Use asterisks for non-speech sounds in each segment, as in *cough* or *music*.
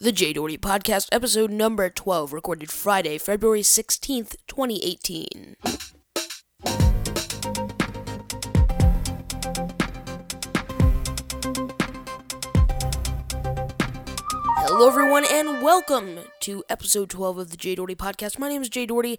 The Jay Doherty Podcast, episode number 12, recorded Friday, February 16th, 2018. Hello, everyone, and welcome to episode 12 of the Jay Doherty Podcast. My name is Jay Doherty,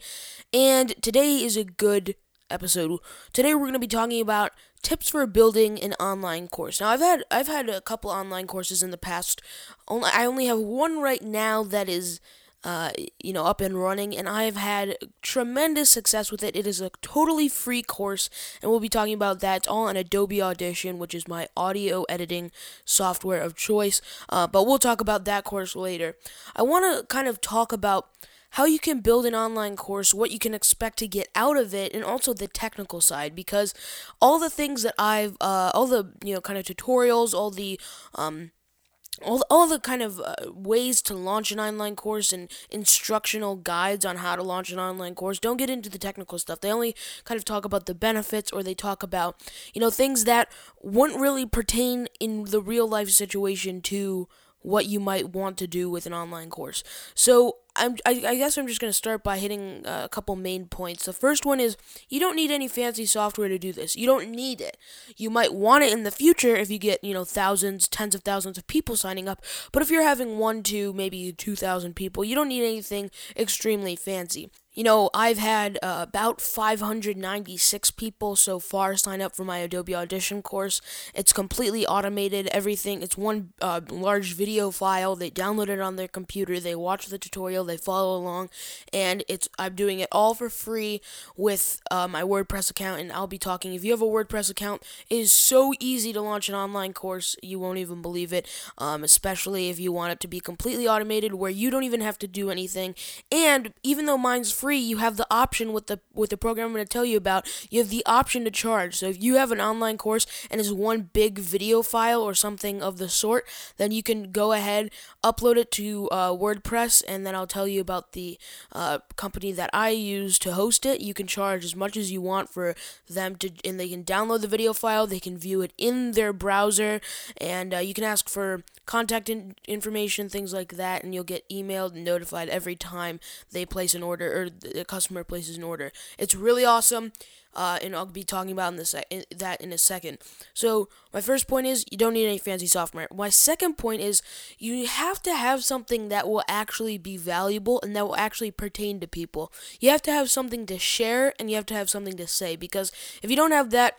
and today is a good episode. Today, we're going to be talking about tips for building an online course. Now, I've had I've had a couple online courses in the past. Only I only have one right now that is uh, you know, up and running, and I've had tremendous success with it. It is a totally free course, and we'll be talking about that. It's all on Adobe Audition, which is my audio editing software of choice. Uh, but we'll talk about that course later. I want to kind of talk about how you can build an online course, what you can expect to get out of it, and also the technical side. Because all the things that I've, uh, all the you know, kind of tutorials, all the um, all, all the kind of uh, ways to launch an online course and instructional guides on how to launch an online course don't get into the technical stuff. They only kind of talk about the benefits or they talk about, you know, things that wouldn't really pertain in the real life situation to what you might want to do with an online course. So I'm, I, I guess I'm just going to start by hitting uh, a couple main points. The first one is you don't need any fancy software to do this. You don't need it. You might want it in the future if you get, you know, thousands, tens of thousands of people signing up. But if you're having one, two, maybe 2,000 people, you don't need anything extremely fancy. You know, I've had uh, about 596 people so far sign up for my Adobe Audition course. It's completely automated, everything. It's one uh, large video file. They download it on their computer, they watch the tutorial, they follow along, and it's I'm doing it all for free with uh, my WordPress account. And I'll be talking. If you have a WordPress account, it is so easy to launch an online course. You won't even believe it. Um, especially if you want it to be completely automated, where you don't even have to do anything. And even though mine's free, you have the option with the with the program I'm going to tell you about. You have the option to charge. So if you have an online course and it's one big video file or something of the sort, then you can go ahead upload it to uh, WordPress, and then I'll tell you about the uh, company that I use to host it. You can charge as much as you want for them to, and they can download the video file. They can view it in their browser, and uh, you can ask for contact in- information, things like that, and you'll get emailed and notified every time they place an order or the customer places an order. It's really awesome. Uh, and I'll be talking about in the sec- in that in a second. So my first point is you don't need any fancy software. My second point is you have to have something that will actually be valuable and that will actually pertain to people. You have to have something to share and you have to have something to say because if you don't have that,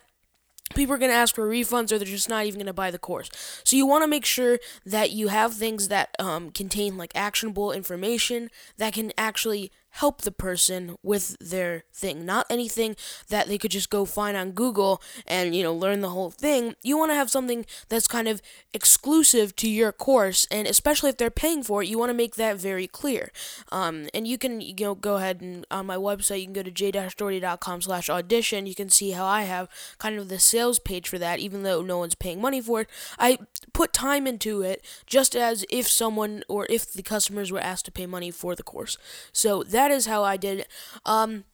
people are going to ask for refunds or they're just not even going to buy the course. So you want to make sure that you have things that um, contain like actionable information that can actually help the person with their thing, not anything that they could just go find on Google and, you know, learn the whole thing. You want to have something that's kind of exclusive to your course, and especially if they're paying for it, you want to make that very clear. Um, and you can, you know, go ahead and on my website, you can go to j-doherty.com slash audition. You can see how I have kind of the sales page for that, even though no one's paying money for it. I put time into it just as if someone or if the customers were asked to pay money for the course. So that is how I did it. Um,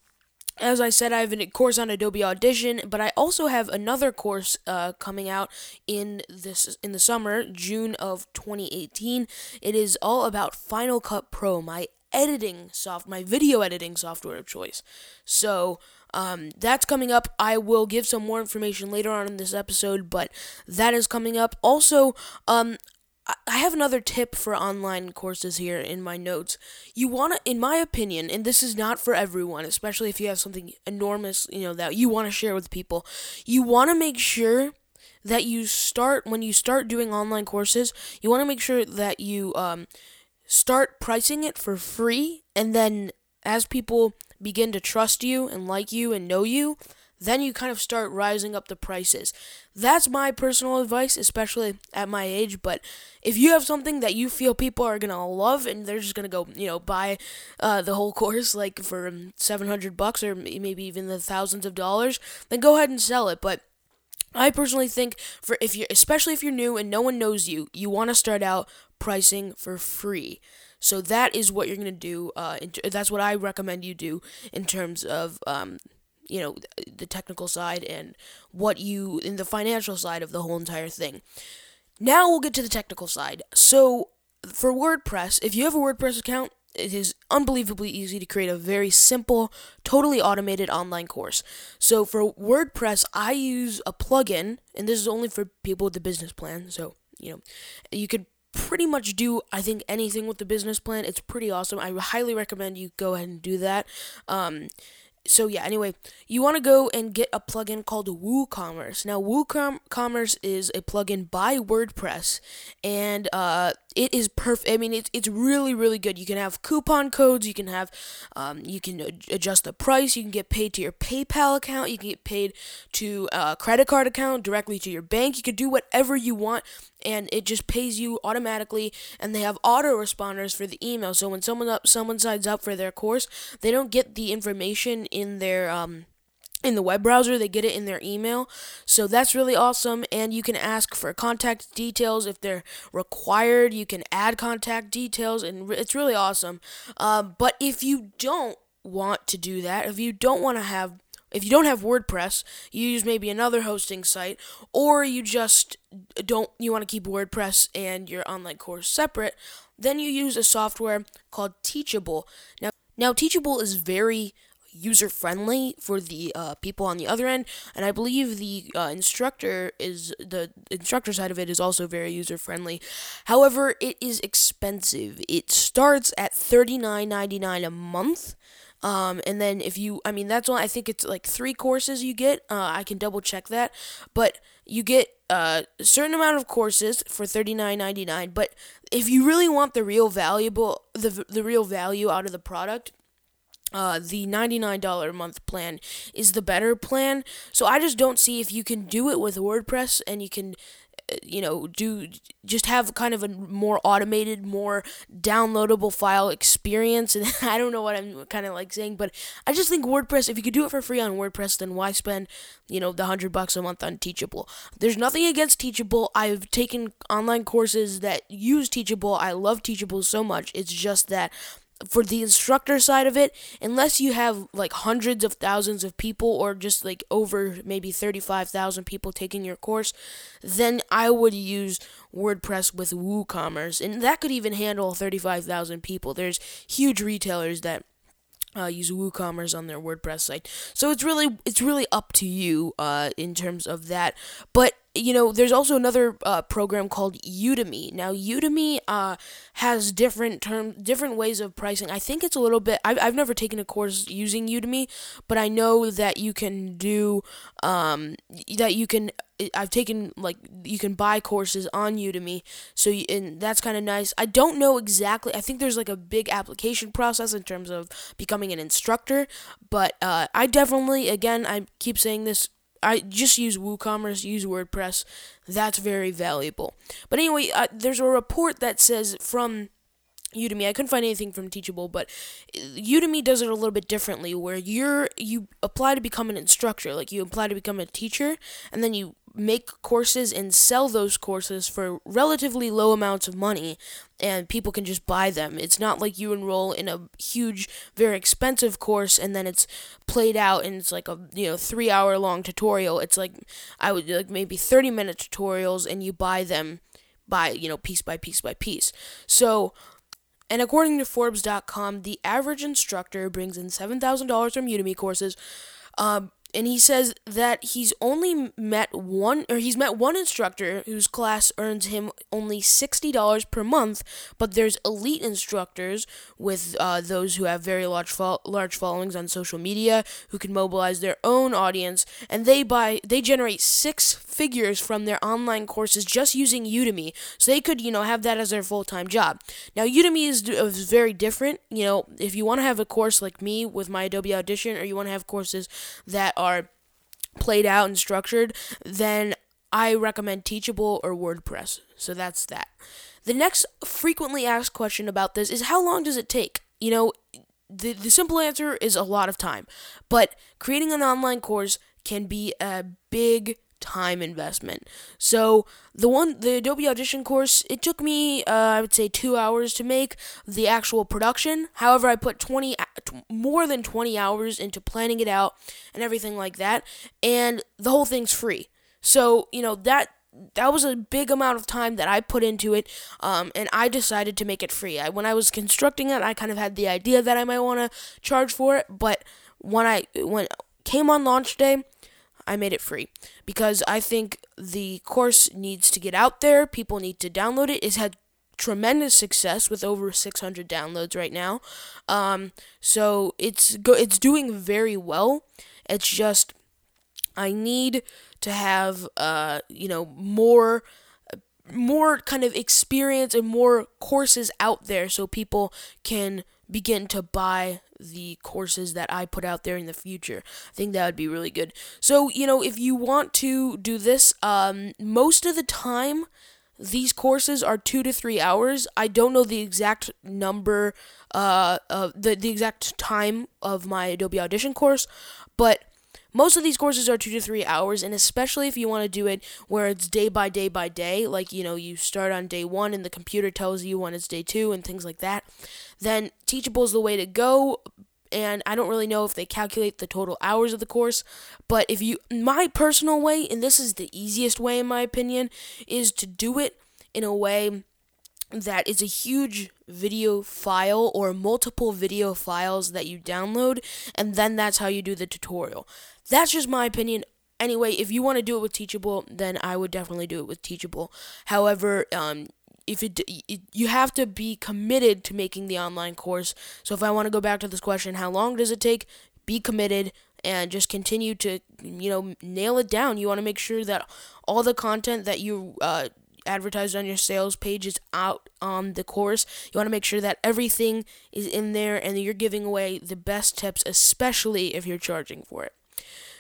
as I said, I have a course on Adobe Audition, but I also have another course uh, coming out in this in the summer, June of 2018. It is all about Final Cut Pro, my editing soft, my video editing software of choice. So um, that's coming up. I will give some more information later on in this episode, but that is coming up. Also, um, I have another tip for online courses here in my notes. You want to, in my opinion, and this is not for everyone, especially if you have something enormous, you know, that you want to share with people, you want to make sure that you start, when you start doing online courses, you want to make sure that you um, start pricing it for free, and then as people begin to trust you and like you and know you, then you kind of start rising up the prices. That's my personal advice, especially at my age. But if you have something that you feel people are gonna love and they're just gonna go, you know, buy uh, the whole *laughs* course like for seven hundred bucks or maybe even the thousands of dollars, then go ahead and sell it. But I personally think for if you're especially if you're new and no one knows you, you want to start out pricing for free. So that is what you're gonna do. Uh, that's what I recommend you do in terms of um, you know the technical side and what you in the financial side of the whole entire thing. Now we'll get to the technical side. So for WordPress, if you have a WordPress account, it is unbelievably easy to create a very simple, totally automated online course. So for WordPress, I use a plugin, and this is only for people with the business plan. So, you know, you could pretty much do I think anything with the business plan. It's pretty awesome. I highly recommend you go ahead and do that. Um, so yeah, anyway, you want to go and get a plugin called WooCommerce. Now, WooCommerce is a plugin by WordPress, and uh, it is perfect. I mean, it's it's really really good. You can have coupon codes. You can have, um, you can adjust the price. You can get paid to your PayPal account. You can get paid to a credit card account directly to your bank. You can do whatever you want, and it just pays you automatically. And they have autoresponders for the email. So when someone up someone signs up for their course, they don't get the information in their um in the web browser they get it in their email so that's really awesome and you can ask for contact details if they're required you can add contact details and it's really awesome uh, but if you don't want to do that if you don't want to have if you don't have WordPress, you use maybe another hosting site, or you just don't you want to keep WordPress and your online course separate, then you use a software called Teachable. Now, now Teachable is very user friendly for the uh, people on the other end, and I believe the uh, instructor is the instructor side of it is also very user friendly. However, it is expensive. It starts at thirty nine ninety nine a month. Um, and then if you, I mean, that's one. I think it's like three courses you get. Uh, I can double check that, but you get uh, a certain amount of courses for thirty nine ninety nine. But if you really want the real valuable, the the real value out of the product, uh, the $99 a month plan is the better plan. So I just don't see if you can do it with WordPress and you can you know do just have kind of a more automated more downloadable file experience. *laughs* And i don't know what i'm kind of like saying but i just think wordpress if you could do it for free on wordpress then why spend you know the 100 bucks a month on teachable? There's nothing against teachable. I've taken online courses that use teachable. I love teachable so much. It's just that for the instructor side of it, unless you have like hundreds of thousands of people or just like over maybe 35,000 people taking your course, then I would use WordPress with WooCommerce. And that could even handle 35,000 people. There's huge retailers that uh, use WooCommerce on their WordPress site. So it's really it's really up to you uh, in terms of that. But you know, there's also another uh, program called Udemy. Now, Udemy uh, has different term, different ways of pricing. I think it's a little bit. I've, I've never taken a course using Udemy, but I know that you can do um, that. You can. I've taken like you can buy courses on Udemy, so you, and that's kind of nice. I don't know exactly. I think there's like a big application process in terms of becoming an instructor, but uh, I definitely, again, I keep saying this I just use WooCommerce, use WordPress. That's very valuable. But anyway, uh, there's a report that says from Udemy. I couldn't find anything from Teachable, but Udemy does it a little bit differently, where you're you apply to become an instructor, like you apply to become a teacher, and then you make courses and sell those courses for relatively low amounts of money and people can just buy them. It's not like you enroll in a huge, very expensive course and then it's played out and it's like a you know three hour long tutorial. It's like I would like maybe thirty minute tutorials and you buy them by you know piece by piece by piece. So and according to Forbes.com, the average instructor brings in $7,000 from Udemy courses, um, and he says that he's only met one or he's met one instructor whose class earns him only $60 per month but there's elite instructors with uh, those who have very large fo- large followings on social media who can mobilize their own audience and they buy they generate six figures from their online courses just using Udemy. So they could you know have that as their full-time job. Now Udemy is, is very different. You know if you want to have a course like me with my Adobe Audition or you want to have courses that are are played out and structured, then I recommend Teachable or WordPress. So that's that. The next frequently asked question about this is how long does it take? You know, the, the simple answer is a lot of time, but creating an online course can be a big time investment. So the one the Adobe Audition course, it took me uh, I would say 2 hours to make the actual production. However, I put 20 more than 20 hours into planning it out and everything like that, and the whole thing's free. So, you know, that that was a big amount of time that I put into it, um, and I decided to make it free. I, when I was constructing it, I kind of had the idea that I might want to charge for it, but when I when came on launch day, I made it free because I think the course needs to get out there. People need to download it. It's had tremendous success with over 600 downloads right now. Um, so it's go- it's doing very well. It's just I need to have uh, you know more more kind of experience and more courses out there so people can begin to buy the courses that I put out there in the future. I think that would be really good. So, you know, if you want to do this, um, most of the time, these courses are two to three hours. I don't know the exact number, uh, uh the, the exact time of my Adobe Audition course, but most of these courses are two to three hours, and especially if you want to do it where it's day by day by day, like you know, you start on day one and the computer tells you when it's day two and things like that, then Teachable is the way to go. And I don't really know if they calculate the total hours of the course, but if you, my personal way, and this is the easiest way in my opinion, is to do it in a way that is a huge video file or multiple video files that you download, and then that's how you do the tutorial. That's just my opinion. Anyway, if you want to do it with Teachable, then I would definitely do it with Teachable. However, um, if it, it, you have to be committed to making the online course. So if I want to go back to this question, how long does it take? Be committed and just continue to you know nail it down. You want to make sure that all the content that you uh, advertised on your sales page is out on the course. You want to make sure that everything is in there and you're giving away the best tips, especially if you're charging for it.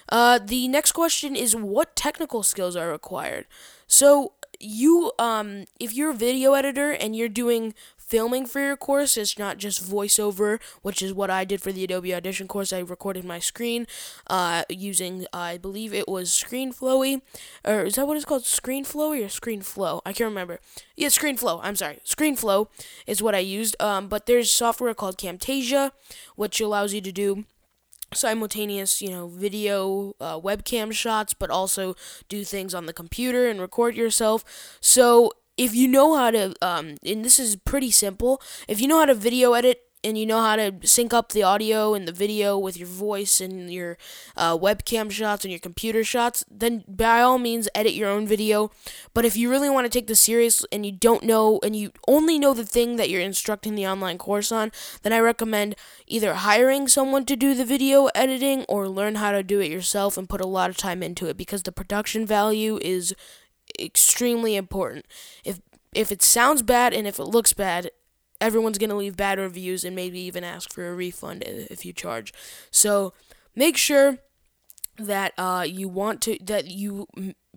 Uh, the next question is what technical skills are required? So you um if you're a video editor and you're doing filming for your course. It's not just voiceover, which is what I did for the Adobe Audition course. I recorded my screen uh, using, I believe it was ScreenFlowy, or is that what it's called? ScreenFlowy or ScreenFlow? I can't remember. Yeah, ScreenFlow. I'm sorry. ScreenFlow is what I used. Um, but there's software called Camtasia, which allows you to do simultaneous, you know, video uh, webcam shots, but also do things on the computer and record yourself. So if you know how to, um, and this is pretty simple, if you know how to video edit and you know how to sync up the audio and the video with your voice and your uh, webcam shots and your computer shots, then by all means edit your own video. But if you really want to take this serious and you don't know and you only know the thing that you're instructing the online course on, then I recommend either hiring someone to do the video editing or learn how to do it yourself and put a lot of time into it because the production value is extremely important. If if it sounds bad and if it looks bad, everyone's going to leave bad reviews and maybe even ask for a refund if you charge. So, make sure that uh, you want to that you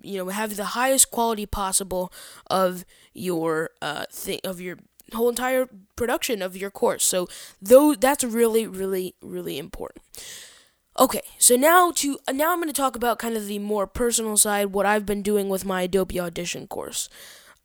you know have the highest quality possible of your uh thing of your whole entire production of your course. So, though that's really really really important. Okay, so now to now I'm going to talk about kind of the more personal side, what I've been doing with my Adobe Audition course.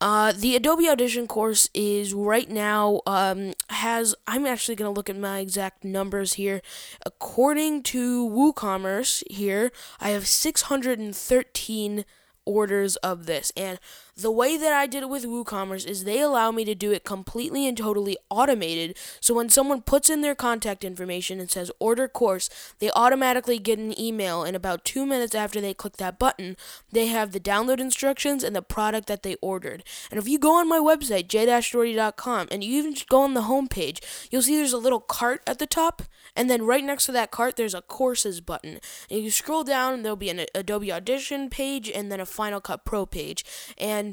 Uh, the Adobe Audition course is right now um, has I'm actually gonna look at my exact numbers here. According to WooCommerce, here I have 613 orders of this, and the way that I did it with WooCommerce is they allow me to do it completely and totally automated. So when someone puts in their contact information and says order course, they automatically get an email. And about two minutes after they click that button, they have the download instructions and the product that they ordered. And if you go on my website, j-doherty.com, and you even just go on the homepage, you'll see there's a little cart at the top. And then right next to that cart, there's a courses button. And you scroll down, and there'll be an Adobe Audition page and then a Final Cut Pro page. And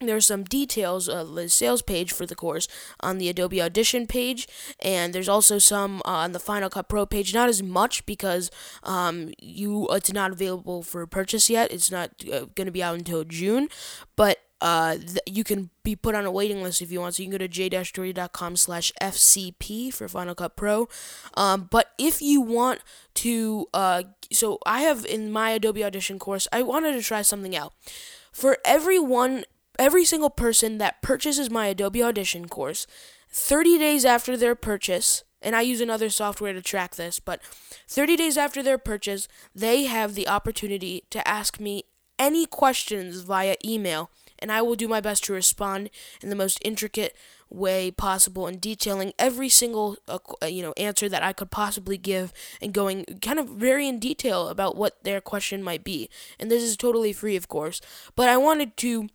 there's some details of the sales page for the course on the Adobe Audition page, and there's also some uh, on the Final Cut Pro page. Not as much because um, you it's not available for purchase yet. It's not uh, going to be out until June, but uh, th- you can be put on a waiting list if you want. So you can go to j-doherty.com slash FCP for Final Cut Pro. Um, but if you want to, uh, so I have in my Adobe Audition course, I wanted to try something out. For every one every single person that purchases my Adobe Audition course, 30 days after their purchase, and I use another software to track this, but 30 days after their purchase, they have the opportunity to ask me any questions via email, and I will do my best to respond in the most intricate way possible and detailing every single uh, uh, you know answer that I could possibly give and going kind of very in detail about what their question might be. And this is totally free, of course. But I wanted to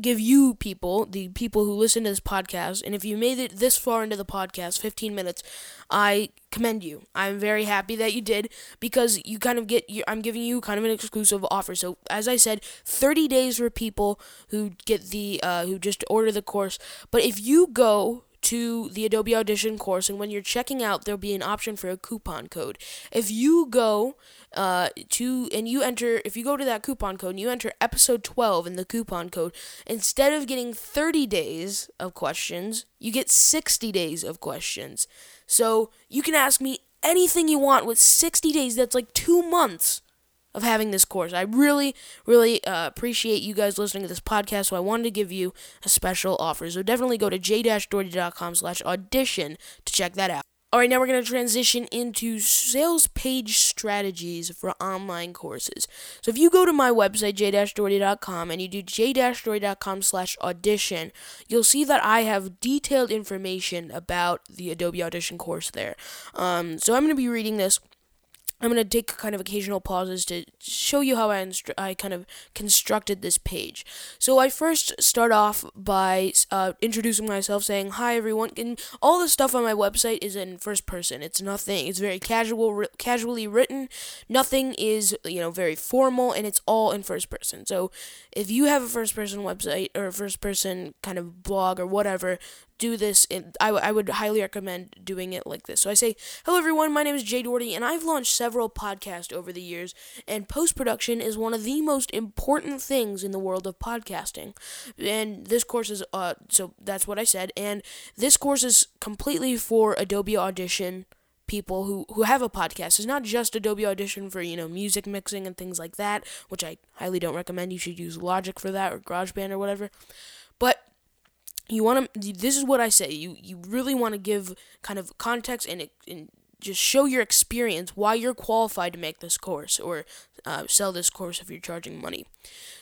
give you people, the people who listen to this podcast, and if you made it this far into the podcast, 15 minutes, I commend you. I'm very happy that you did because you kind of get, I'm giving you kind of an exclusive offer. So, as I said, 30 days for people who get the, uh, who just order the course. But if you go to the Adobe Audition course, and when you're checking out, there'll be an option for a coupon code. If you go uh, to and you enter, if you go to that coupon code and you enter episode 12 in the coupon code, instead of getting 30 days of questions, you get 60 days of questions. So you can ask me anything you want with 60 days. That's like two months of having this course. I really, really uh, appreciate you guys listening to this podcast, so I wanted to give you a special offer. So definitely go to j-doherty.com slash audition to check that out. All right, now we're going to transition into sales page strategies for online courses. So if you go to my website, j-doherty.com, and you do j-doherty.com slash audition, you'll see that I have detailed information about the Adobe Audition course there. Um, so I'm going to be reading this I'm going to take kind of occasional pauses to show you how I, instru- I kind of constructed this page. So I first start off by uh, introducing myself, saying, Hi everyone, and all the stuff on my website is in first person. It's nothing, it's very casual, casually written. Nothing is, you know, very formal, and it's all in first person. So if you have a first person website or a first person kind of blog or whatever, do this. In, I, w- I would highly recommend doing it like this. So I say, hello everyone, my name is Jay Doherty, and I've launched several podcasts over the years, and post production is one of the most important things in the world of podcasting. And this course is, uh, so that's what I said, and this course is completely for Adobe Audition people who, who have a podcast. It's not just Adobe Audition for, you know, music mixing and things like that, which I highly don't recommend. You should use Logic for that or GarageBand or whatever. You want to this is what i say you you really want to give kind of context and, and just show your experience why you're qualified to make this course or uh, sell this course if you're charging money.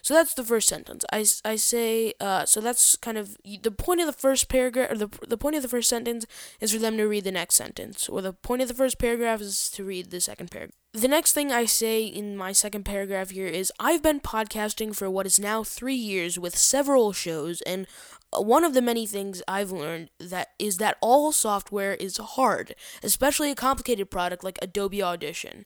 So that's the first sentence. I, I say, uh, so that's kind of the point of the first paragraph, or the, the point of the first sentence is for them to read the next sentence, or the point of the first paragraph is to read the second paragraph. The next thing I say in my second paragraph here is I've been podcasting for what is now three years with several shows, and one of the many things I've learned that is that all software is hard, especially a complicated product like Adobe Audition.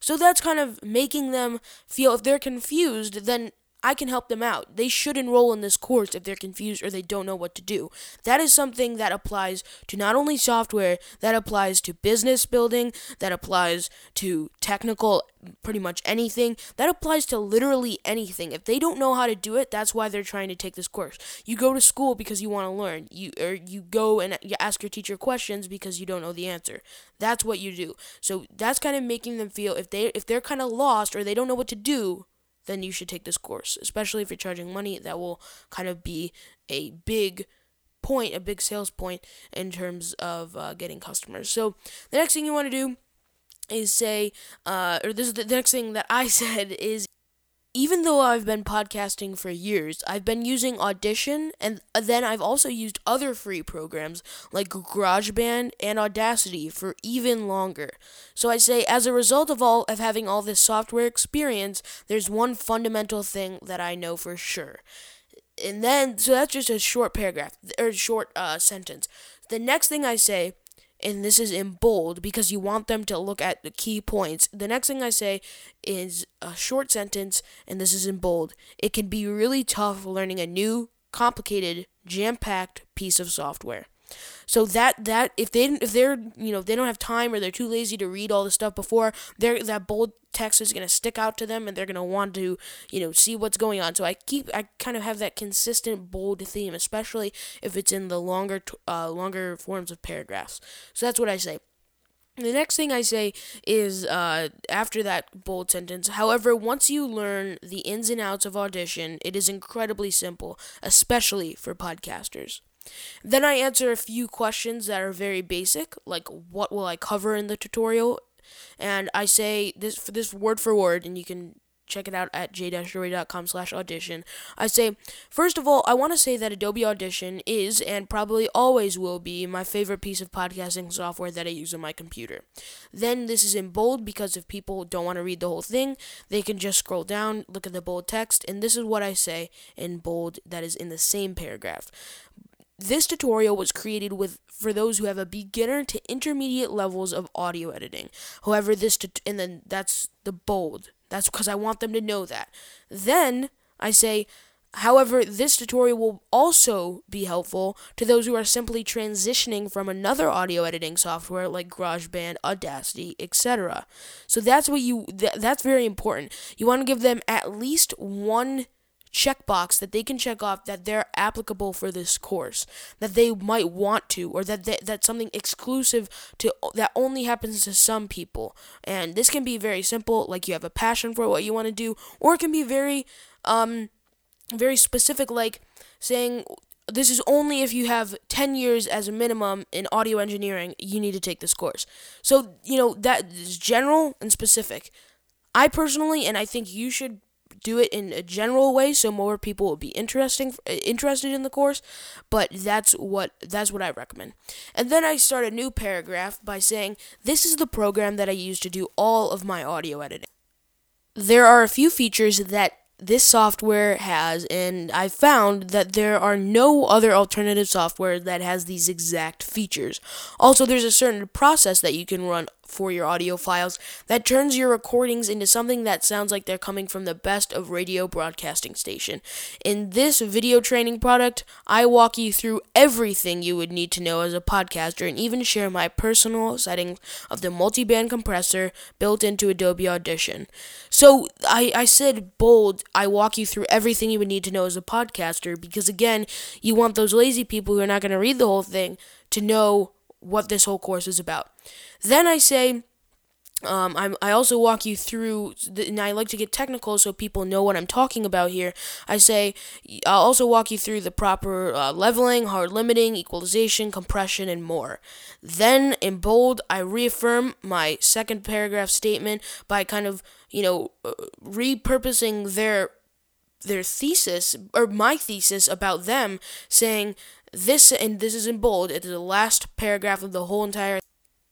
So that's kind of making them feel if they're confused, then I can help them out. They should enroll in this course if they're confused or they don't know what to do. That is something that applies to not only software, that applies to business building, that applies to technical, pretty much anything. That applies to literally anything. If they don't know how to do it, that's why they're trying to take this course. You go to school because you want to learn. You or you go and you ask your teacher questions because you don't know the answer. That's what you do. So that's kind of making them feel if they if they're kind of lost or they don't know what to do, then you should take this course. Especially if you're charging money, that will kind of be a big point, a big sales point in terms of uh, getting customers. So the next thing you want to do is say, uh, or this is the next thing that I *laughs* said is even though I've been podcasting for years, I've been using Audition, and then I've also used other free programs like GarageBand and Audacity for even longer. So I say, as a result of all of having all this software experience, there's one fundamental thing that I know for sure. And then, so that's just a short paragraph or short uh, sentence. The next thing I say and this is in bold because you want them to look at the key points. The next thing I say is a short sentence, and this is in bold. It can be really tough learning a new, complicated, jam-packed piece of software. So that that if they if they're you know they don't have time or they're too lazy to read all the stuff before, they that bold text is gonna stick out to them and they're gonna want to you know see what's going on. So I keep I kind of have that consistent bold theme, especially if it's in the longer uh, longer forms of paragraphs. So that's what I say. The next thing I say is uh, after that bold sentence, however, once you learn the ins and outs of audition, it is incredibly simple, especially for podcasters. Then I answer a few questions that are very basic, like what will I cover in the tutorial, and I say this for this word for word, and you can check it out at j-doherty.com slash audition. I say, first of all, I want to say that Adobe Audition is and probably always will be my favorite piece of podcasting software that I use on my computer. Then this is in bold because if people don't want to read the whole thing, they can just scroll down, look at the bold text, and this is what I say in bold that is in the same paragraph. This tutorial was created with for those who have a beginner to intermediate levels of audio editing. However, this tut- and then that's the bold. That's because I want them to know that. Then I say, however, this tutorial will also be helpful to those who are simply transitioning from another audio editing software like GarageBand, Audacity, etc. So that's what you th- that's very important. You want to give them at least one checkbox that they can check off that they're applicable for this course, that they might want to, or that they, that's something exclusive to that only happens to some people. And this can be very simple, like you have a passion for what you want to do, or it can be very, um, very specific, like saying this is only if you have 10 years as a minimum in audio engineering you need to take this course so you know that is general and specific i personally and i think you should do it in a general way so more people will be interesting interested in the course but that's what that's what I recommend and then I start a new paragraph by saying this is the program that I use to do all of my audio editing there are a few features that this software has, and I found that there are no other alternative software that has these exact features. Also, there's a certain process that you can run for your audio files that turns your recordings into something that sounds like they're coming from the best of radio broadcasting station. In this video training product, I walk you through everything you would need to know as a podcaster and even share my personal settings of the multi-band compressor built into Adobe Audition. So I, I said bold, I walk you through everything you would need to know as a podcaster because again, you want those lazy people who are not going to read the whole thing to know what this whole course is about. Then I say, um, I'm, I also walk you through, the, and I like to get technical so people know what I'm talking about here. I say, I'll also walk you through the proper uh, leveling, hard limiting, equalization, compression, and more. Then, in bold, I reaffirm my second paragraph statement by kind of, you know, uh, repurposing their their thesis or my thesis about them saying this and this is in bold it is the last paragraph of the whole entire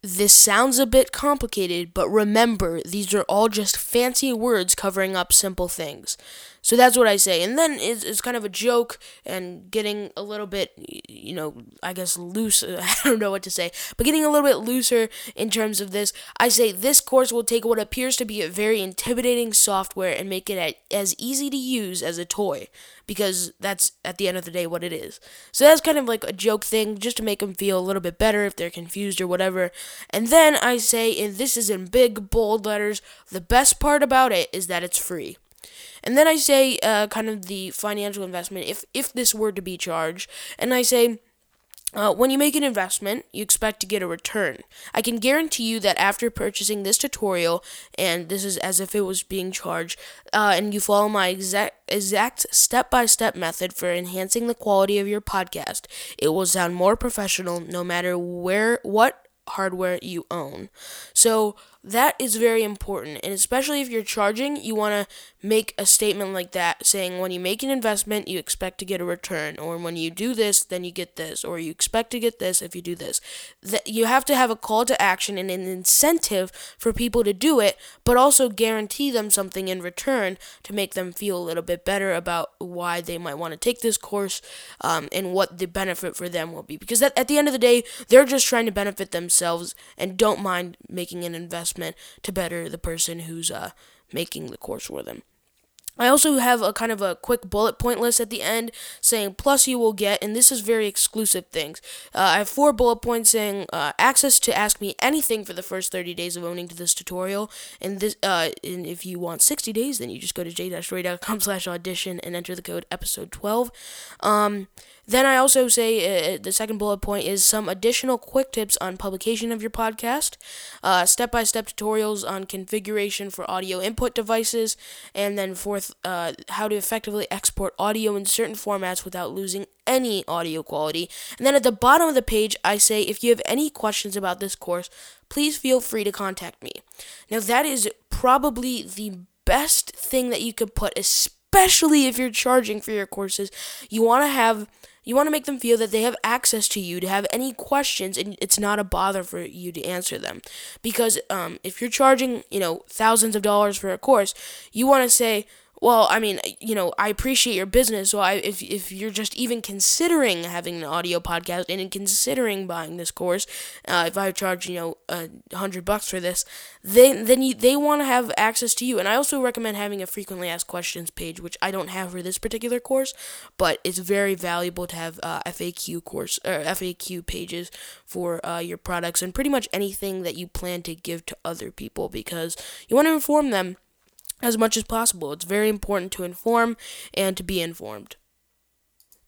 this sounds a bit complicated, but remember, these are all just fancy words covering up simple things. So that's what I say. And then it's, it's kind of a joke and getting a little bit, you know, I guess loose. *laughs* I don't know what to say, but getting a little bit looser in terms of this. I say this course will take what appears to be a very intimidating software and make it as easy to use as a toy because that's at the end of the day what it is. So that's kind of like a joke thing just to make them feel a little bit better if they're confused or whatever. And then I say, and this is in big bold letters, the best part about it is that it's free. And then I say uh, kind of the financial investment if if this were to be charged, and I say. Uh, when you make an investment, you expect to get a return. I can guarantee you that after purchasing this tutorial, and this is as if it was being charged, uh, and you follow my exact exact step by step method for enhancing the quality of your podcast, it will sound more professional no matter where what hardware you own. So that is very important, and especially if you're charging, you want to make a statement like that saying when you make an investment, you expect to get a return, or when you do this, then you get this, or you expect to get this if you do this. That you have to have a call to action and an incentive for people to do it, but also guarantee them something in return to make them feel a little bit better about why they might want to take this course um, and what the benefit for them will be. Because at, at the end of the day, they're just trying to benefit themselves and don't mind making an investment to better the person who's uh, making the course for them. I also have a kind of a quick bullet point list at the end saying plus you will get, and this is very exclusive things. Uh, I have four bullet points saying uh, access to ask me anything for the first 30 days of owning to this tutorial, and this, uh, and if you want 60 days, then you just go to j-ray.com slash audition and enter the code episode 12. Um, then I also say uh, the second bullet point is some additional quick tips on publication of your podcast, step by step tutorials on configuration for audio input devices, and then fourth, uh, how to effectively export audio in certain formats without losing any audio quality. And then at the bottom of the page, I say if you have any questions about this course, please feel free to contact me. Now, that is probably the best thing that you could put, especially if you're charging for your courses. You want to have you want to make them feel that they have access to you to have any questions and it's not a bother for you to answer them. Because um, if you're charging you know thousands of dollars for a course you want to say well, I mean, you know, I appreciate your business. So I, if if you're just even considering having an audio podcast and considering buying this course, uh, if I charge you know a hundred bucks for this, then then you, they want to have access to you. And I also recommend having a frequently asked questions page, which I don't have for this particular course, but it's very valuable to have uh, FAQ course or FAQ pages for uh, your products and pretty much anything that you plan to give to other people because you want to inform them as much as possible. It's very important to inform and to be informed.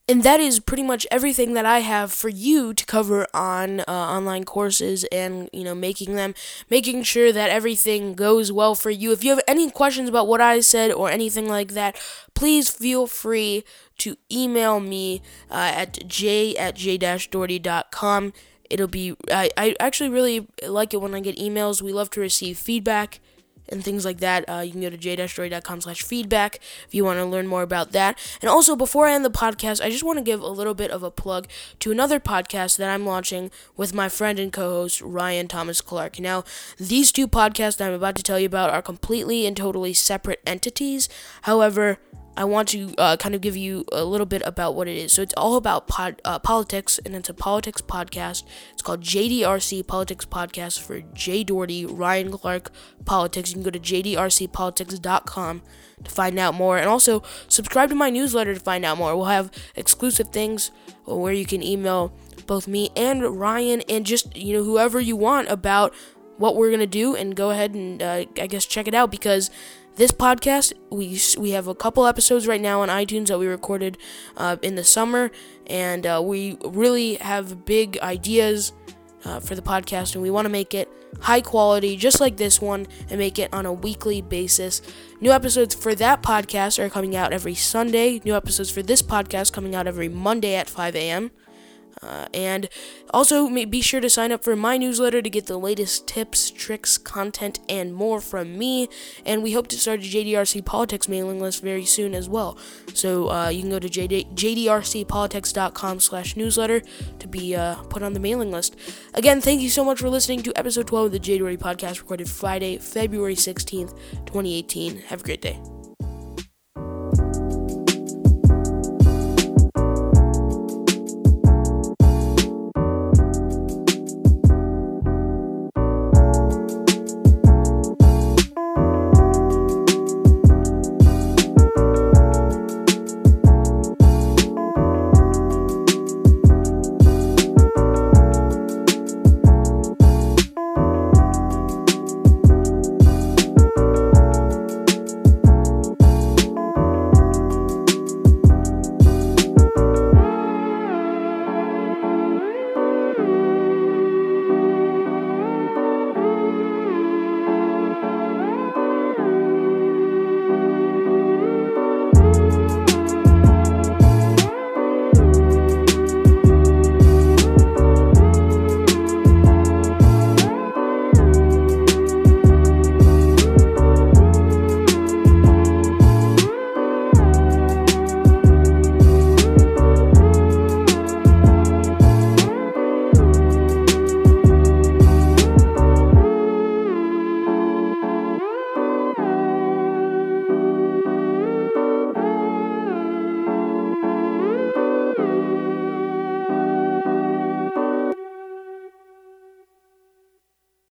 And that is pretty much everything that I have for you to cover on uh, online courses and, you know, making them, making sure that everything goes well for you. If you have any questions about what I said or anything like that, please feel free to email me uh, at j at j-doherty.com. It'll be, I, I actually really like it when I get emails. We love to receive feedback and things like that. Uh, you can go to j-doherty.com slash feedback if you want to learn more about that. And also, before I end the podcast, I just want to give a little bit of a plug to another podcast that I'm launching with my friend and co-host Ryan Thomas Clark. Now, these two podcasts I'm about to tell you about are completely and totally separate entities. However, I want to uh, kind of give you a little bit about what it is. So it's all about pod, uh, politics, and it's a politics podcast. It's called JDRC Politics Podcast for Jay Doherty, Ryan Clark Politics. You can go to jdrcpolitics.com to find out more, and also subscribe to my newsletter to find out more. We'll have exclusive things where you can email both me and Ryan, and just you know whoever you want about what we're gonna do, and go ahead and uh, I guess check it out because this podcast we we have a couple episodes right now on iTunes that we recorded uh, in the summer, and uh, we really have big ideas uh, for the podcast, and we want to make it high quality, just like this one, and make it on a weekly basis. New episodes for that podcast are coming out every Sunday. New episodes for this podcast coming out every Monday at 5 a.m. Uh, and also, be sure to sign up for my newsletter to get the latest tips, tricks, content, and more from me. And we hope to start a JDRC Politics mailing list very soon as well. So uh, you can go to JD- jdrcpolitics.com slash newsletter to be uh, put on the mailing list. Again, thank you so much for listening to episode 12 of the Jay Doherty Podcast, recorded Friday, February 16th, 2018. Have a great day.